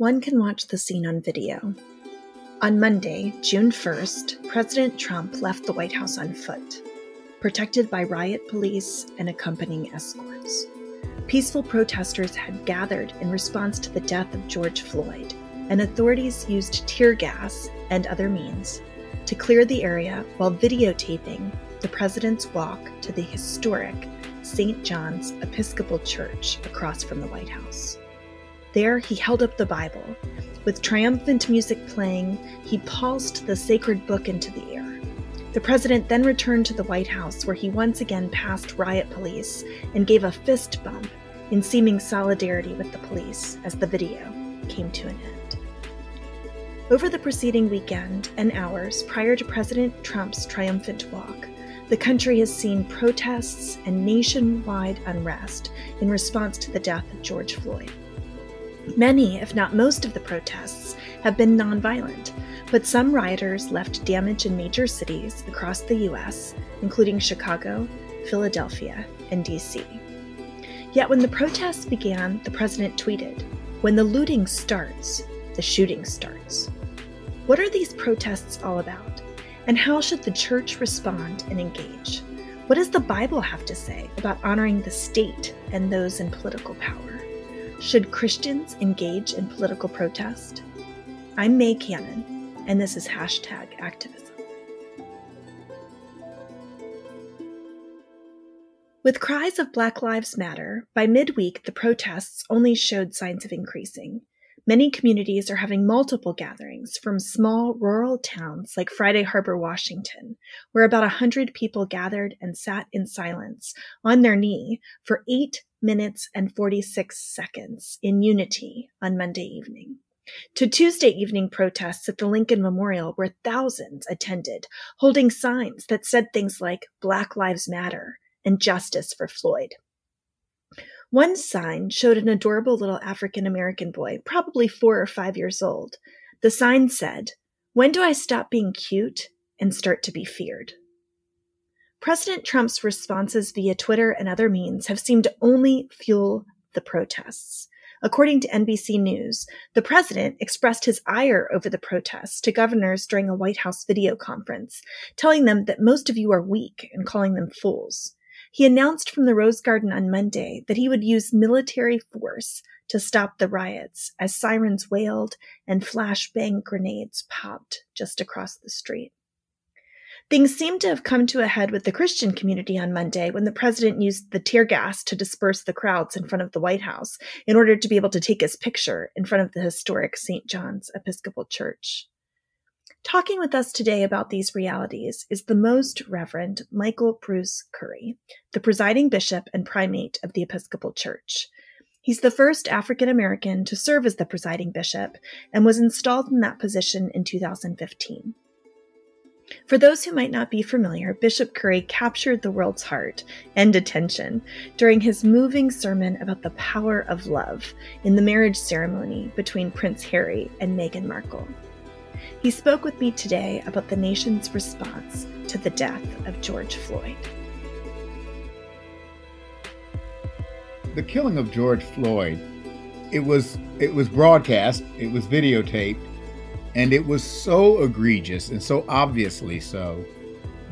one can watch the scene on video. On Monday, June 1st, President Trump left the White House on foot, protected by riot police and accompanying escorts. Peaceful protesters had gathered in response to the death of George Floyd, and authorities used tear gas and other means to clear the area while videotaping the president's walk to the historic St. John's Episcopal Church across from the White House. There, he held up the Bible. With triumphant music playing, he pulsed the sacred book into the air. The president then returned to the White House, where he once again passed riot police and gave a fist bump in seeming solidarity with the police as the video came to an end. Over the preceding weekend and hours prior to President Trump's triumphant walk, the country has seen protests and nationwide unrest in response to the death of George Floyd. Many, if not most, of the protests have been nonviolent, but some rioters left damage in major cities across the U.S., including Chicago, Philadelphia, and D.C. Yet when the protests began, the president tweeted, When the looting starts, the shooting starts. What are these protests all about? And how should the church respond and engage? What does the Bible have to say about honoring the state and those in political power? Should Christians engage in political protest? I'm Mae Cannon, and this is hashtag activism. With cries of Black Lives Matter, by midweek the protests only showed signs of increasing. Many communities are having multiple gatherings from small rural towns like Friday Harbor, Washington, where about a 100 people gathered and sat in silence on their knee for eight minutes and 46 seconds in unity on Monday evening. To Tuesday evening protests at the Lincoln Memorial, where thousands attended, holding signs that said things like Black Lives Matter and Justice for Floyd. One sign showed an adorable little African American boy, probably four or five years old. The sign said, When do I stop being cute and start to be feared? President Trump's responses via Twitter and other means have seemed to only fuel the protests. According to NBC News, the president expressed his ire over the protests to governors during a White House video conference, telling them that most of you are weak and calling them fools. He announced from the Rose Garden on Monday that he would use military force to stop the riots as sirens wailed and flashbang grenades popped just across the street. Things seemed to have come to a head with the Christian community on Monday when the president used the tear gas to disperse the crowds in front of the White House in order to be able to take his picture in front of the historic St. John's Episcopal Church. Talking with us today about these realities is the Most Reverend Michael Bruce Curry, the presiding bishop and primate of the Episcopal Church. He's the first African American to serve as the presiding bishop and was installed in that position in 2015. For those who might not be familiar, Bishop Curry captured the world's heart and attention during his moving sermon about the power of love in the marriage ceremony between Prince Harry and Meghan Markle. He spoke with me today about the nation's response to the death of George Floyd. The killing of George Floyd, it was it was broadcast, it was videotaped, and it was so egregious and so obviously so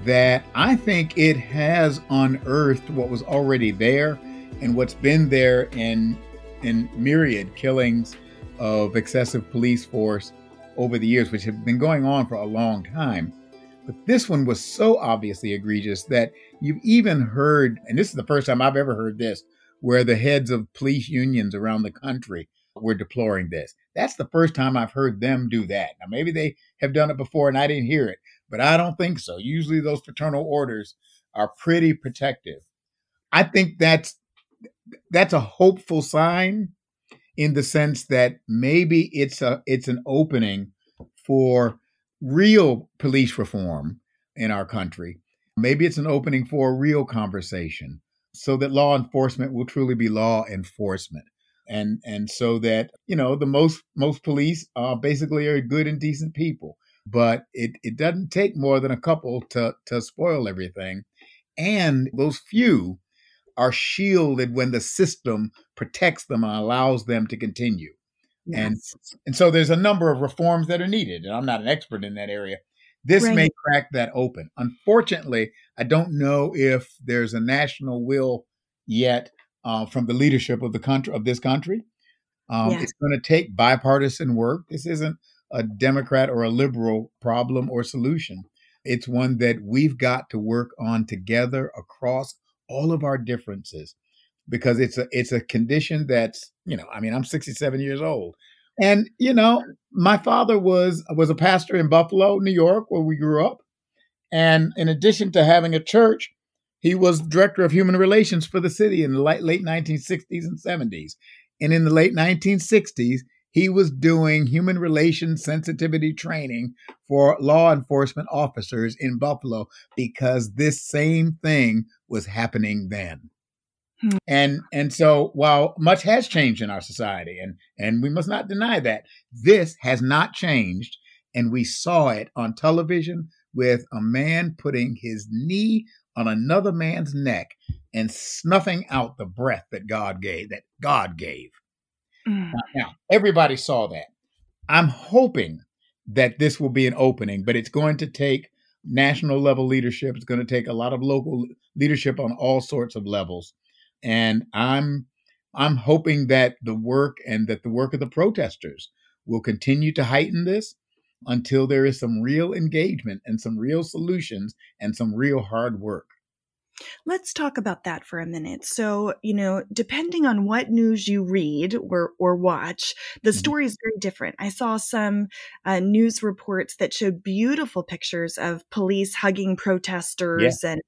that I think it has unearthed what was already there and what's been there in in myriad killings of excessive police force over the years, which have been going on for a long time. But this one was so obviously egregious that you've even heard, and this is the first time I've ever heard this, where the heads of police unions around the country were deploring this. That's the first time I've heard them do that. Now, maybe they have done it before and I didn't hear it, but I don't think so. Usually those fraternal orders are pretty protective. I think that's that's a hopeful sign in the sense that maybe it's a it's an opening for real police reform in our country. Maybe it's an opening for a real conversation so that law enforcement will truly be law enforcement and and so that you know the most most police uh, basically are good and decent people but it, it doesn't take more than a couple to to spoil everything and those few are shielded when the system protects them and allows them to continue Yes. And and so there's a number of reforms that are needed. And I'm not an expert in that area. This right. may crack that open. Unfortunately, I don't know if there's a national will yet uh, from the leadership of the country of this country. Um, yeah. It's going to take bipartisan work. This isn't a Democrat or a liberal problem or solution. It's one that we've got to work on together across all of our differences because it's a it's a condition that's you know I mean I'm 67 years old and you know my father was was a pastor in Buffalo New York where we grew up and in addition to having a church he was director of human relations for the city in the late, late 1960s and 70s and in the late 1960s he was doing human relations sensitivity training for law enforcement officers in Buffalo because this same thing was happening then. Hmm. And and so while much has changed in our society and and we must not deny that this has not changed and we saw it on television with a man putting his knee on another man's neck and snuffing out the breath that God gave that God gave. Mm. Now, everybody saw that. I'm hoping that this will be an opening, but it's going to take national level leadership. It's going to take a lot of local leadership on all sorts of levels. And I'm I'm hoping that the work and that the work of the protesters will continue to heighten this until there is some real engagement and some real solutions and some real hard work. Let's talk about that for a minute. So, you know, depending on what news you read or or watch, the mm-hmm. story is very different. I saw some uh, news reports that showed beautiful pictures of police hugging protesters yeah. and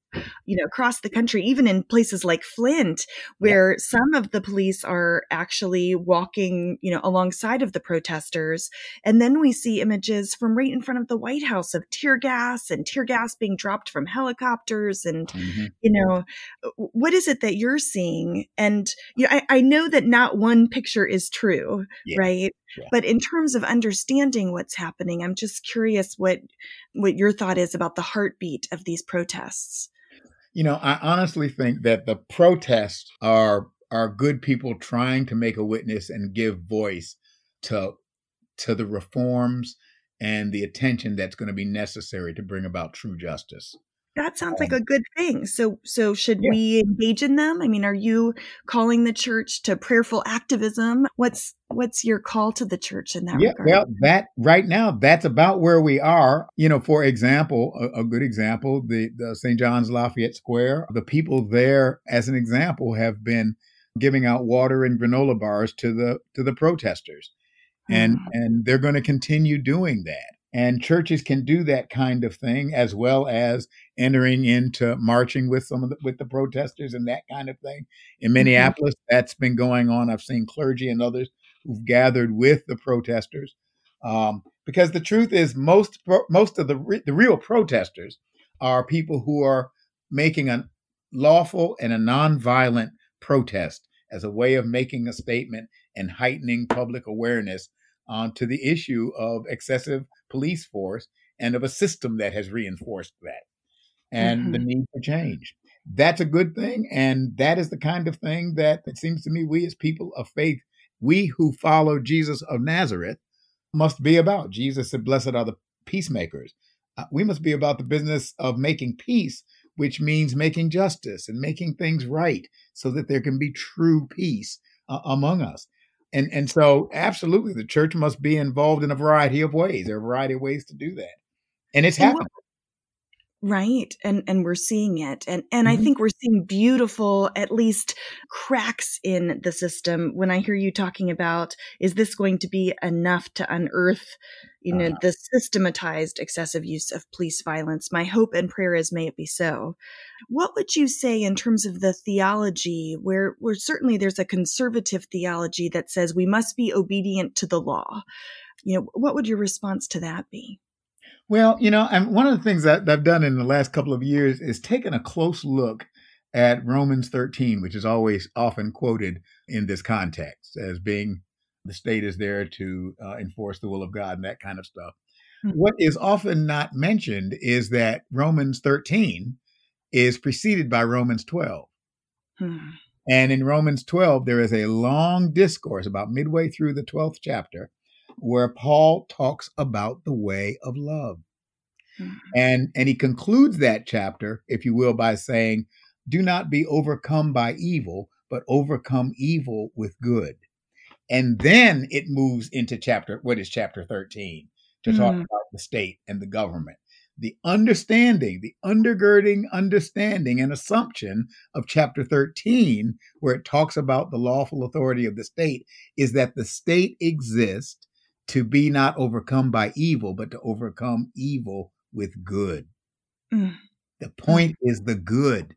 you know across the country even in places like Flint where yeah. some of the police are actually walking, you know, alongside of the protesters. And then we see images from right in front of the White House of tear gas and tear gas being dropped from helicopters and mm-hmm you know what is it that you're seeing and you know, I, I know that not one picture is true yeah. right yeah. but in terms of understanding what's happening i'm just curious what what your thought is about the heartbeat of these protests you know i honestly think that the protests are are good people trying to make a witness and give voice to to the reforms and the attention that's going to be necessary to bring about true justice that sounds like a good thing. So, so should yeah. we engage in them? I mean, are you calling the church to prayerful activism? What's what's your call to the church in that yeah, regard? Well, that right now, that's about where we are. You know, for example, a, a good example, the, the St. John's Lafayette Square, the people there, as an example, have been giving out water and granola bars to the to the protesters, and mm. and they're going to continue doing that. And churches can do that kind of thing as well as entering into marching with some of the, with the protesters and that kind of thing. In mm-hmm. Minneapolis, mm-hmm. that's been going on. I've seen clergy and others who've gathered with the protesters. Um, because the truth is, most most of the re- the real protesters are people who are making a lawful and a nonviolent protest as a way of making a statement and heightening public awareness uh, to the issue of excessive police force and of a system that has reinforced that and mm-hmm. the need for change. That's a good thing. And that is the kind of thing that it seems to me we as people of faith, we who follow Jesus of Nazareth, must be about. Jesus said, Blessed are the peacemakers. Uh, we must be about the business of making peace, which means making justice and making things right so that there can be true peace uh, among us. And and so absolutely the church must be involved in a variety of ways. There are a variety of ways to do that. And it's happening. Right. And and we're seeing it. And and mm-hmm. I think we're seeing beautiful at least cracks in the system when I hear you talking about is this going to be enough to unearth you know uh, the systematized excessive use of police violence. My hope and prayer is may it be so. What would you say in terms of the theology where where certainly there's a conservative theology that says we must be obedient to the law? You know, what would your response to that be? Well, you know, and one of the things that I've done in the last couple of years is taken a close look at Romans 13, which is always often quoted in this context as being the state is there to uh, enforce the will of God and that kind of stuff. Mm-hmm. What is often not mentioned is that Romans 13 is preceded by Romans 12. Mm-hmm. And in Romans 12, there is a long discourse about midway through the 12th chapter where Paul talks about the way of love. Mm-hmm. And, and he concludes that chapter, if you will, by saying, Do not be overcome by evil, but overcome evil with good. And then it moves into chapter, what is chapter 13, to talk mm. about the state and the government. The understanding, the undergirding understanding and assumption of chapter 13, where it talks about the lawful authority of the state, is that the state exists to be not overcome by evil, but to overcome evil with good. Mm. The point mm. is the good.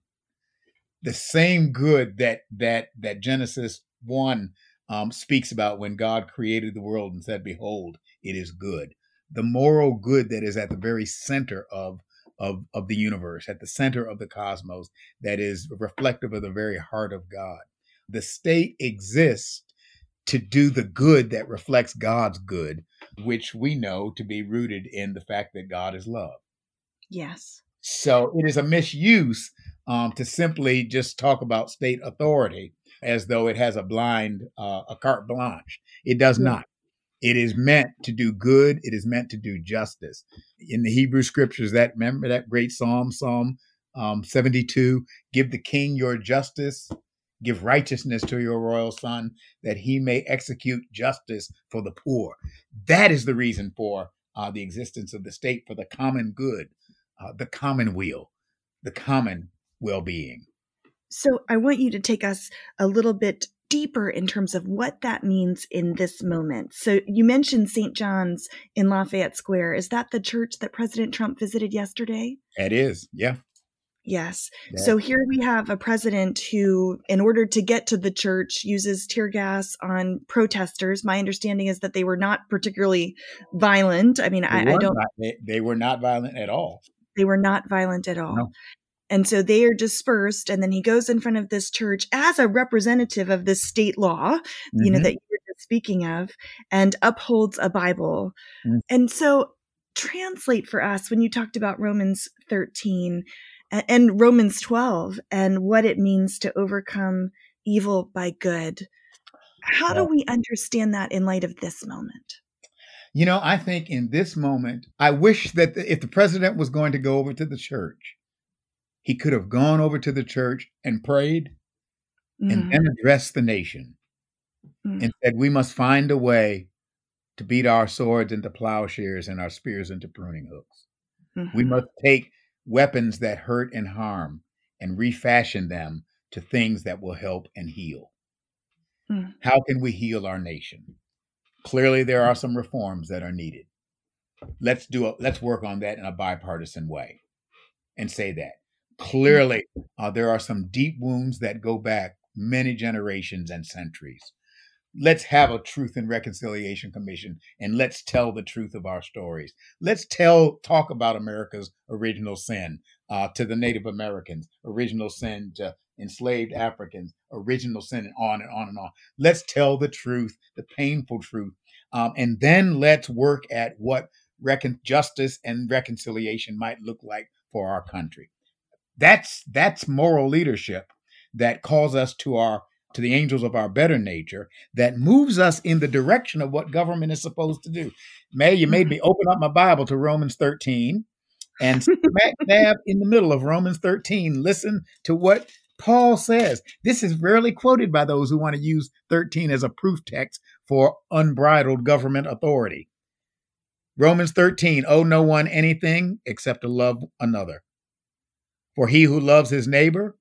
The same good that that that Genesis 1 um, speaks about when God created the world and said, Behold, it is good. The moral good that is at the very center of, of, of the universe, at the center of the cosmos, that is reflective of the very heart of God. The state exists to do the good that reflects God's good, which we know to be rooted in the fact that God is love. Yes. So it is a misuse um, to simply just talk about state authority as though it has a blind, uh, a carte blanche. It does yeah. not. It is meant to do good. It is meant to do justice. In the Hebrew scriptures, that remember that great Psalm, Psalm um, 72, give the king your justice, give righteousness to your royal son, that he may execute justice for the poor. That is the reason for uh, the existence of the state, for the common good, uh, the common weal, the common well being. So I want you to take us a little bit deeper in terms of what that means in this moment. So you mentioned St. John's in Lafayette Square. Is that the church that President Trump visited yesterday? It is, yeah. Yes. Yeah. So here we have a president who, in order to get to the church, uses tear gas on protesters. My understanding is that they were not particularly violent. I mean, I, I, don't. Not, they, they, were not violent at all. They were not violent at all. No. And so they are dispersed. And then he goes in front of this church as a representative of this state law, mm-hmm. you know, mm-hmm. that you were just speaking of, and upholds a Bible. Mm-hmm. And so translate for us when you talked about Romans 13 and, Romans 12 and what it means to overcome evil by good. How do we understand that in light of this moment? You know, I think in this moment, I wish that the, if the president was going to go over to the church, he could have gone over to the church and prayed mm. and then addressed the nation mm. and said, We must find a way to beat our swords into plowshares and our spears into pruning hooks. Mm-hmm. We must take weapons that hurt and harm and refashion them to things that will help and heal. Mm. How can we heal our nation? Clearly, there are some reforms that are needed. Let's do a, let's work on that in a bipartisan way and say that Clearly, uh, there are some deep wounds that go back many generations and centuries. Let's have a Truth and Reconciliation Commission and let's tell the truth of our stories. Let's tell, talk about America's original sin uh, to the Native Americans, original sin to enslaved Africans, original sin, and on and on and on. Let's tell the truth, the painful truth. Um, and then let's work at what recon- justice and reconciliation might look like for our country. That's that's moral leadership that calls us to our to the angels of our better nature that moves us in the direction of what government is supposed to do. Mae you made me mm-hmm. open up my Bible to Romans 13 and smack dab in the middle of Romans 13. Listen to what Paul says. This is rarely quoted by those who want to use 13 as a proof text for unbridled government authority. Romans 13, owe no one anything except to love another. For he who loves his neighbor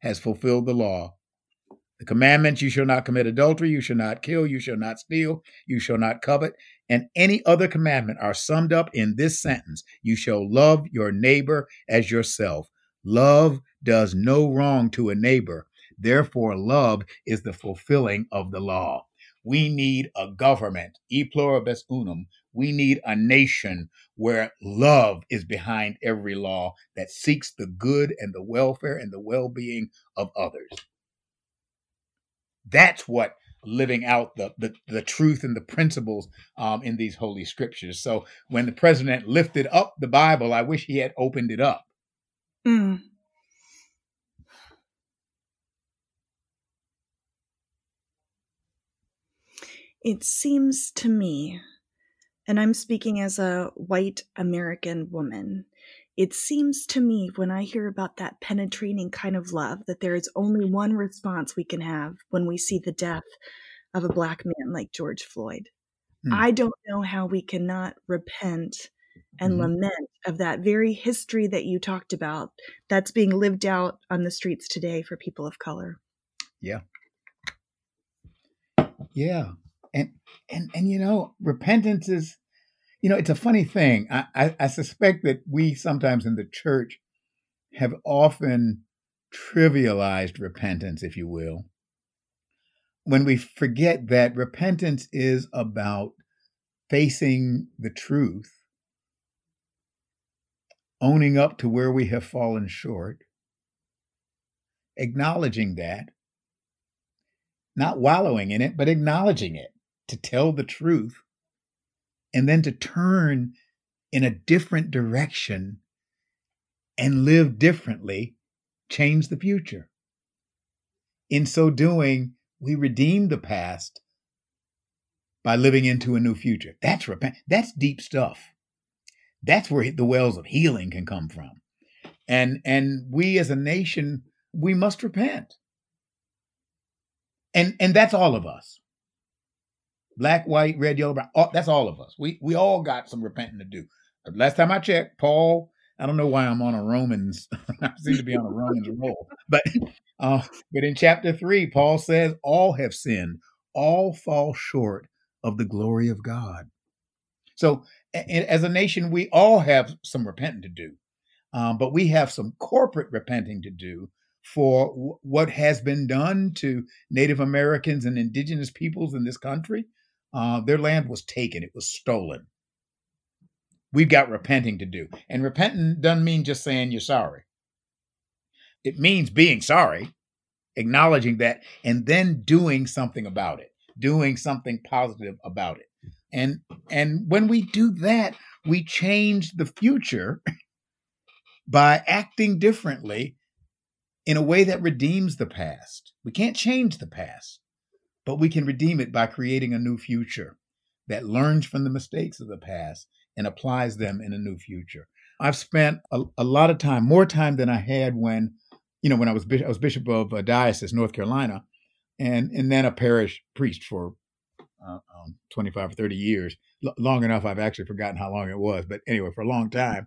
has fulfilled the law. The commandments you shall not commit adultery, you shall not kill, you shall not steal, you shall not covet, and any other commandment are summed up in this sentence You shall love your neighbor as yourself. Love does no wrong to a neighbor. Therefore, love is the fulfilling of the law. We need a government, e pluribus unum. We need a nation where love is behind every law that seeks the good and the welfare and the well being of others. That's what living out the, the, the, truth and the principles um, in these holy scriptures. So when the president lifted up the Bible, I wish he had opened it up. Mm. It seems to me, and I'm speaking as a white American woman, it seems to me when I hear about that penetrating kind of love that there is only one response we can have when we see the death of a black man like George Floyd. Hmm. I don't know how we cannot repent and mm-hmm. lament of that very history that you talked about that's being lived out on the streets today for people of color. Yeah. Yeah. And and and you know, repentance is you know, it's a funny thing. I, I, I suspect that we sometimes in the church have often trivialized repentance, if you will, when we forget that repentance is about facing the truth, owning up to where we have fallen short, acknowledging that, not wallowing in it, but acknowledging it, to tell the truth and then to turn in a different direction and live differently, change the future. In so doing, we redeem the past by living into a new future. That's repent. That's deep stuff. That's where the wells of healing can come from. And and we as a nation, we must repent. And and that's all of us black, white, red, yellow, brown. All, that's all of us. We we all got some repenting to do. Last time I checked, Paul. I don't know why I'm on a Romans. I seem to be on a Romans roll, but uh, but in chapter three, Paul says all have sinned, all fall short of the glory of God. So, as a nation, we all have some repenting to do, um, but we have some corporate repenting to do for what has been done to Native Americans and indigenous peoples in this country, uh, their land was taken, it was stolen. We've got repenting to do. And repenting doesn't mean just saying you're sorry, it means being sorry, acknowledging that, and then doing something about it, doing something positive about it. And and when we do that, we change the future by acting differently in a way that redeems the past. We can't change the past but we can redeem it by creating a new future that learns from the mistakes of the past and applies them in a new future. I've spent a, a lot of time, more time than I had when, you know, when I was I was bishop of a diocese, North Carolina, and and then a parish priest for uh, um, 25 or 30 years, L- long enough I've actually forgotten how long it was, but anyway, for a long time.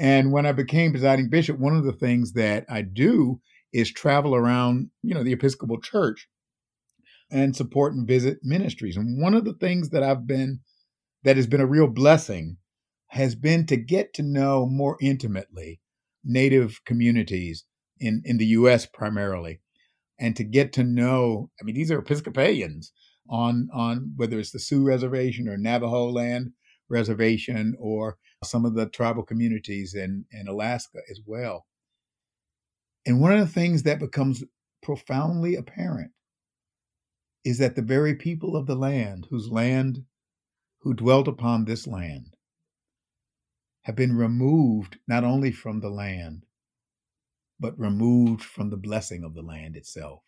And when I became presiding bishop, one of the things that I do is travel around, you know, the Episcopal Church and support and visit ministries. And one of the things that I've been, that has been a real blessing, has been to get to know more intimately Native communities in, in the US primarily, and to get to know, I mean, these are Episcopalians on, on whether it's the Sioux Reservation or Navajo Land Reservation or some of the tribal communities in, in Alaska as well. And one of the things that becomes profoundly apparent is that the very people of the land, whose land, who dwelt upon this land, have been removed not only from the land, but removed from the blessing of the land itself.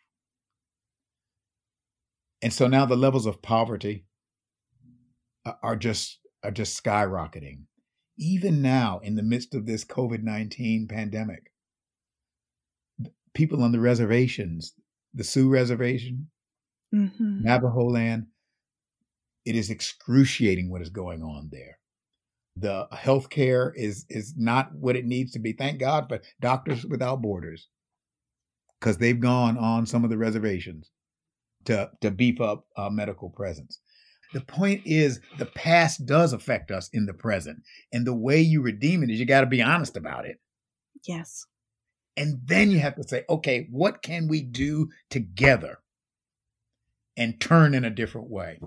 And so now the levels of poverty uh, are just are just skyrocketing. Even now, in the midst of this COVID 19 pandemic, people on the reservations, the Sioux Reservation, mm-hmm. Navajo land. It is excruciating what is going on there. The health care is is not what it needs to be. Thank God for Doctors Without Borders, because they've gone on some of the reservations to to beef up uh, medical presence. The point is, the past does affect us in the present, and the way you redeem it is you got to be honest about it. Yes. And then you have to say, okay, what can we do together and turn in a different way.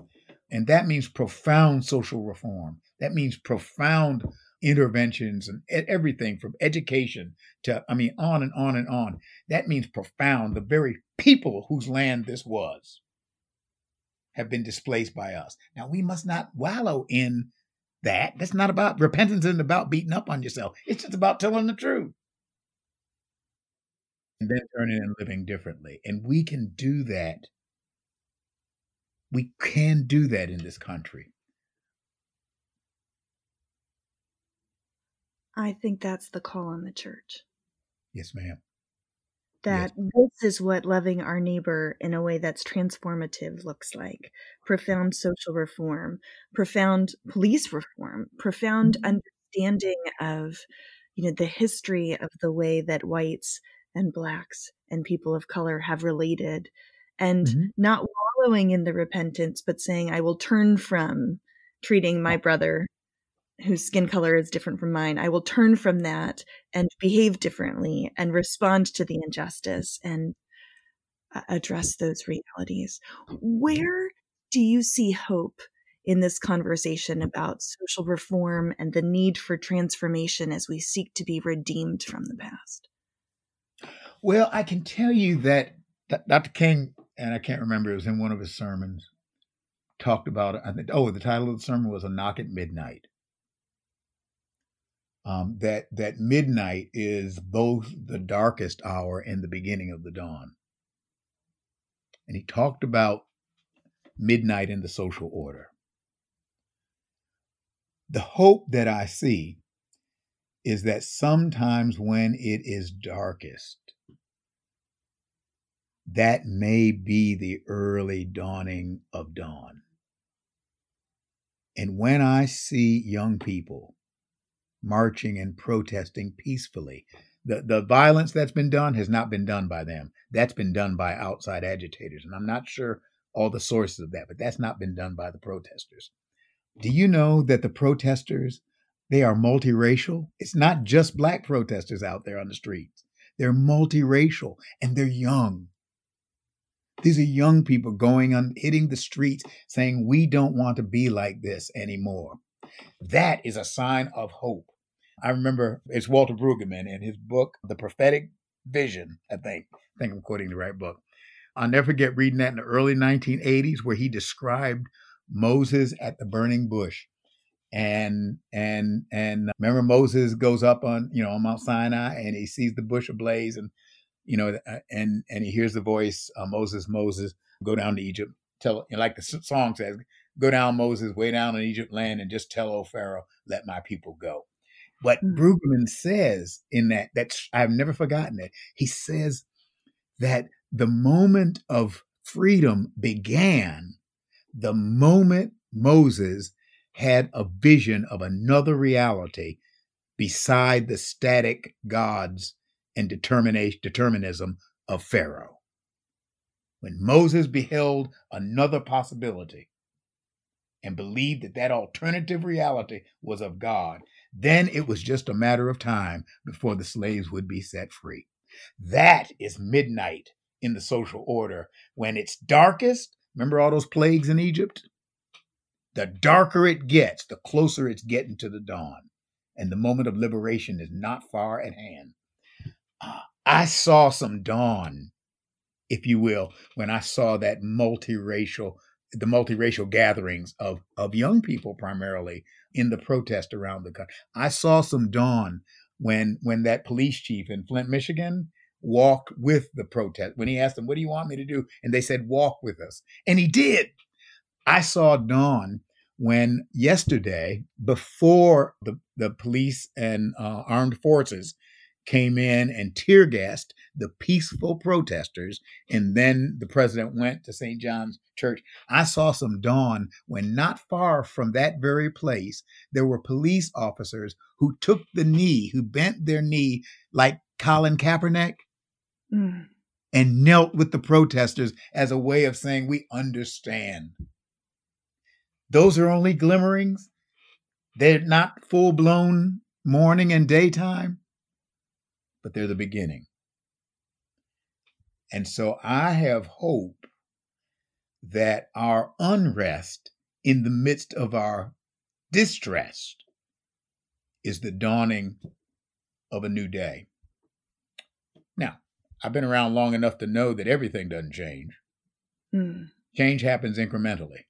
And that means profound social reform. That means profound interventions and everything from education to, I mean, on and on and on. That means profound. The very people whose land this was have been displaced by us. Now, we must not wallow in that. That's not about repentance, isn't about beating up on yourself. It's just about telling the truth. And then turning and living differently. And we can do that We can do that in this country. I think that's the call on the church. Yes, ma'am. That Yes. this is what loving our neighbor in a way that's transformative looks like profound social reform, profound police reform, profound Mhm. understanding of you know the history of the way that whites and blacks and people of color have related and Mhm. not wallowing in the repentance but saying i will turn from treating my brother whose skin color is different from mine i will turn from that and behave differently and respond to the injustice and uh, address those realities where do you see hope in this conversation about social reform and the need for transformation as we seek to be redeemed from the past Well, I can tell you that Dr. King, and I can't remember, it was in one of his sermons, talked about, I think, oh, the title of the sermon was A Knock at Midnight. Um, that that midnight is both the darkest hour and the beginning of the dawn. And he talked about midnight in the social order. The hope that I see is that sometimes when it is darkest, that may be the early dawning of dawn. And when I see young people marching and protesting peacefully, the, the violence that's been done has not been done by them. That's been done by outside agitators. And I'm not sure all the sources of that, but that's not been done by the protesters. Do you know that the protesters, they are multiracial? It's not just black protesters out there on the streets. They're multiracial and they're young. These are young people going on hitting the streets saying, We don't want to be like this anymore. That is a sign of hope. I remember it's Walter Brueggemann in his book, The Prophetic Vision, I think. I think I'm quoting the right book. I'll never forget reading that in the early 1980s where he described Moses at the burning bush. And and and remember Moses goes up on you know on Mount Sinai and he sees the bush ablaze and you know, uh, and and he hears the voice, uh, Moses, Moses, go down to Egypt. Tell, like the song says, go down, Moses, way down in Egypt land, and just tell old Pharaoh, let my people go. What Mm. Brueggemann says in that that I've never forgotten it. He says that the moment of freedom began the moment Moses had a vision of another reality beside the static gods and determination determinism of Pharaoh. When Moses beheld another possibility and believed that that alternative reality was of God, then it was just a matter of time before the slaves would be set free. That is midnight in the social order when it's darkest. Remember all those plagues in Egypt? The darker it gets, the closer it's getting to the dawn. And the moment of liberation is not far at hand. I saw some dawn, if you will, when I saw that multiracial, the multiracial gatherings of, of young people primarily in the protest around the country. I saw some dawn when when that police chief in Flint, Michigan, walked with the protest. When he asked them, "What do you want me to do?" and they said, "Walk with us," and he did. I saw dawn when yesterday, before the the police and uh, armed forces came in and tear gassed the peaceful protesters, and then the president went to St. John's Church. I saw some dawn when, not far from that very place, there were police officers who took the knee, who bent their knee like Colin Kaepernick Mm. and knelt with the protesters as a way of saying, We understand. Those are only glimmerings. They're not full blown morning and daytime, but they're the beginning. And so I have hope that our unrest in the midst of our distress is the dawning of a new day. Now, I've been around long enough to know that everything doesn't change. Mm. Change happens incrementally.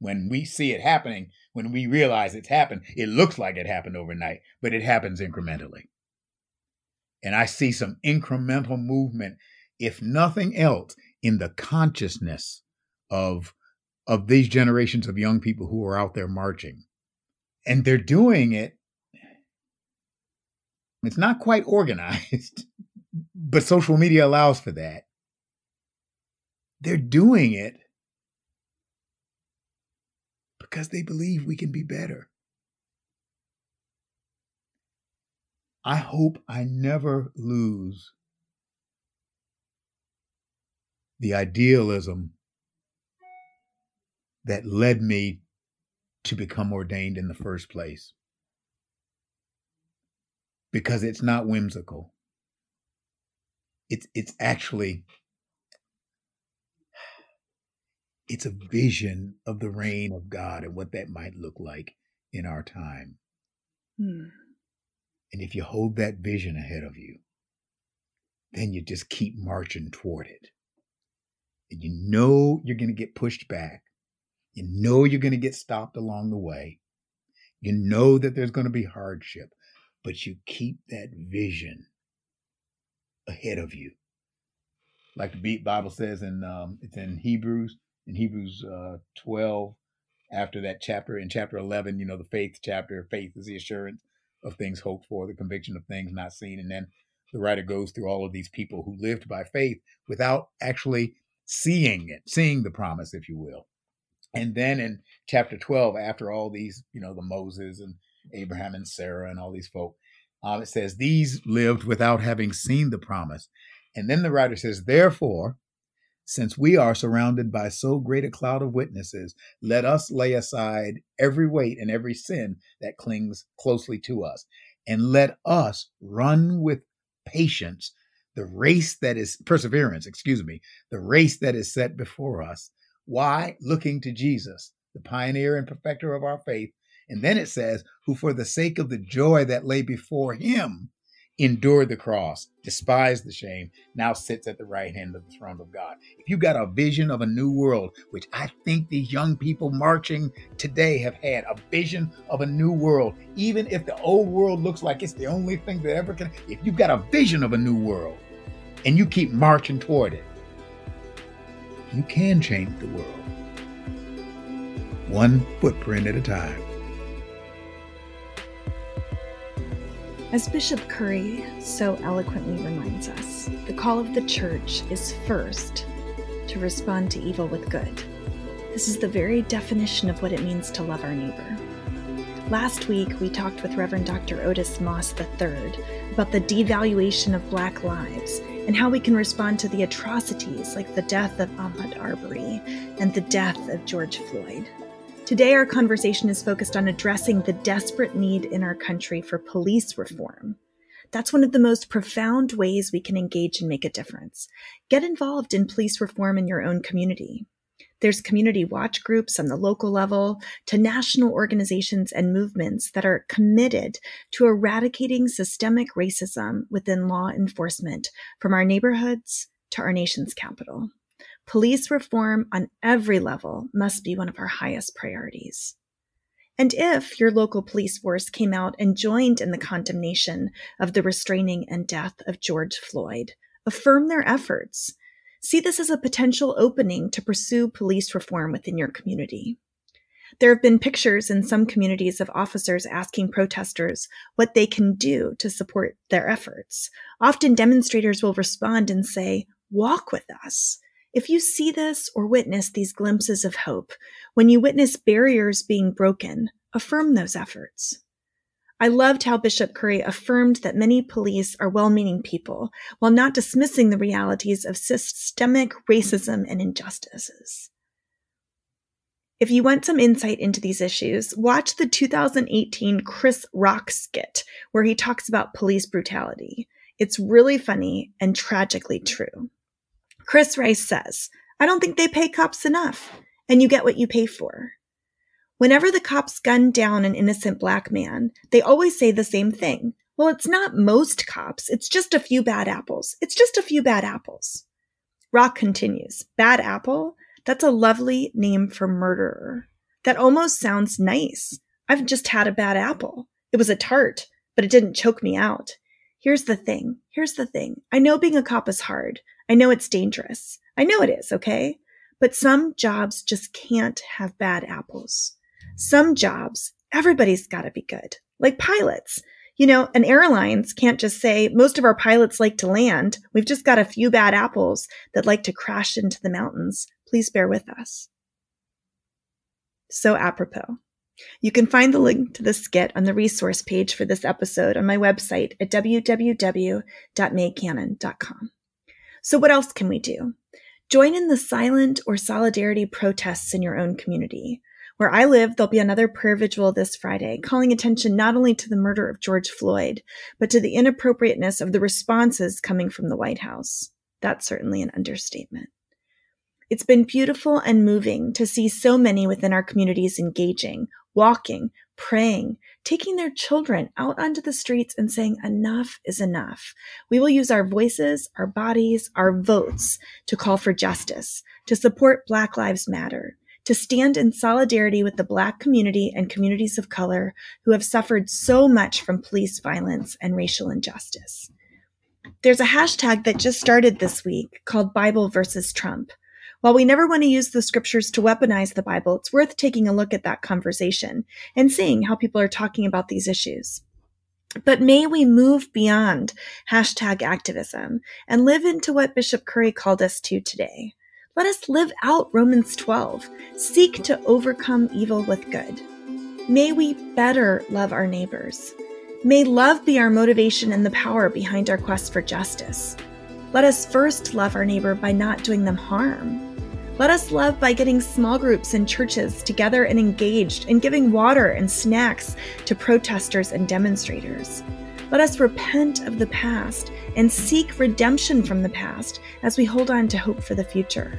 When we see it happening, when we realize it's happened, it looks like it happened overnight, but it happens incrementally. And I see some incremental movement, if nothing else, in the consciousness of of these generations of young people who are out there marching. And they're doing it it's not quite organized, but social media allows for that. They're doing it because they believe we can be better. I hope I never lose the idealism that led me to become ordained in the first place. Because it's not whimsical. It's it's actually it's a vision of the reign of God and what that might look like in our time. Hmm. And if you hold that vision ahead of you, then you just keep marching toward it. And you know you're going to get pushed back. You know you're going to get stopped along the way. You know that there's going to be hardship, but you keep that vision ahead of you. Like the Bible says in um, it's in Hebrews in Hebrews uh, 12, after that chapter, in chapter 11, you know, the faith chapter, faith is the assurance of things hoped for, the conviction of things not seen. And then the writer goes through all of these people who lived by faith without actually seeing it, seeing the promise, if you will. And then in chapter 12, after all these, you know, the Moses and Abraham and Sarah and all these folk, um, it says, These lived without having seen the promise. And then the writer says, Therefore, since we are surrounded by so great a cloud of witnesses, let us lay aside every weight and every sin that clings closely to us, and let us run with patience the race that is perseverance, excuse me, the race that is set before us. Why? Looking to Jesus, the pioneer and perfecter of our faith. And then it says, who for the sake of the joy that lay before him endured the cross, despised the shame, now sits at the right hand of the throne of God. If you got a vision of a new world, which I think these young people marching today have had, a vision of a new world, even if the old world looks like it's the only thing that ever can, if you've got a vision of a new world and you keep marching toward it, you can change the world. One footprint at a time. As Bishop Curry so eloquently reminds us, the call of the church is first to respond to evil with good. This is the very definition of what it means to love our neighbor. Last week, we talked with Reverend Dr. Otis Moss III about the devaluation of Black lives and how we can respond to the atrocities like the death of Ahmaud Arbery and the death of George Floyd. Today, our conversation is focused on addressing the desperate need in our country for police reform. That's one of the most profound ways we can engage and make a difference. Get involved in police reform in your own community. There's community watch groups on the local level to national organizations and movements that are committed to eradicating systemic racism within law enforcement from our neighborhoods to our nation's capital. Police reform on every level must be one of our highest priorities. And if your local police force came out and joined in the condemnation of the restraining and death of George Floyd, affirm their efforts. See this as a potential opening to pursue police reform within your community. There have been pictures in some communities of officers asking protesters what they can do to support their efforts. Often demonstrators will respond and say, Walk with us. If you see this or witness these glimpses of hope, when you witness barriers being broken, affirm those efforts. I loved how Bishop Curry affirmed that many police are well meaning people while not dismissing the realities of systemic racism and injustices. If you want some insight into these issues, watch the 2018 Chris Rock skit where he talks about police brutality. It's really funny and tragically true. Chris Rock says, I don't think they pay cops enough, and you get what you pay for. Whenever the cops gun down an innocent black man, they always say the same thing. Well, it's not most cops, it's just a few bad apples. It's just a few bad apples. Rock continues, Bad apple? That's a lovely name for murderer. That almost sounds nice. I've just had a bad apple. It was a tart, but it didn't choke me out. Here's the thing. Here's the thing. I know being a cop is hard. I know it's dangerous. I know it is, okay? But some jobs just can't have bad apples. Some jobs, everybody's got to be good, like pilots. You know, and airlines can't just say, most of our pilots like to land. We've just got a few bad apples that like to crash into the mountains. Please bear with us. So, apropos, you can find the link to the skit on the resource page for this episode on my website at www.maycannon.com. So, what else can we do? Join in the silent or solidarity protests in your own community. Where I live, there'll be another prayer vigil this Friday, calling attention not only to the murder of George Floyd, but to the inappropriateness of the responses coming from the White House. That's certainly an understatement. It's been beautiful and moving to see so many within our communities engaging, walking, praying, taking their children out onto the streets and saying, enough is enough. We will use our voices, our bodies, our votes to call for justice, to support Black Lives Matter, to stand in solidarity with the Black community and communities of color who have suffered so much from police violence and racial injustice. There's a hashtag that just started this week called Bible versus Trump. While we never want to use the scriptures to weaponize the Bible, it's worth taking a look at that conversation and seeing how people are talking about these issues. But may we move beyond hashtag activism and live into what Bishop Curry called us to today let us live out Romans 12. Seek to overcome evil with good. May we better love our neighbors. May love be our motivation and the power behind our quest for justice. Let us first love our neighbor by not doing them harm. Let us love by getting small groups and churches together and engaged and giving water and snacks to protesters and demonstrators. Let us repent of the past and seek redemption from the past as we hold on to hope for the future.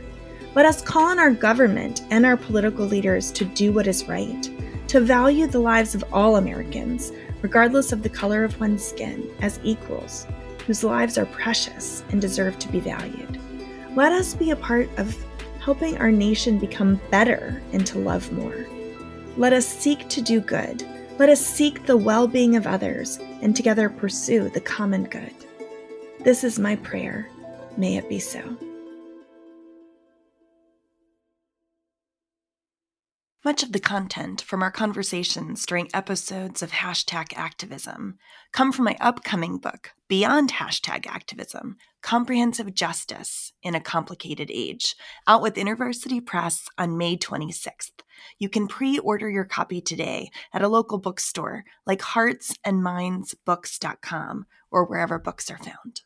Let us call on our government and our political leaders to do what is right, to value the lives of all Americans, regardless of the color of one's skin, as equals, whose lives are precious and deserve to be valued. Let us be a part of helping our nation become better and to love more. Let us seek to do good. Let us seek the well being of others and together pursue the common good. This is my prayer. May it be so. Much of the content from our conversations during episodes of Hashtag Activism come from my upcoming book, Beyond Hashtag Activism Comprehensive Justice in a Complicated Age, out with InterVarsity Press on May 26th. You can pre order your copy today at a local bookstore like heartsandmindsbooks.com or wherever books are found.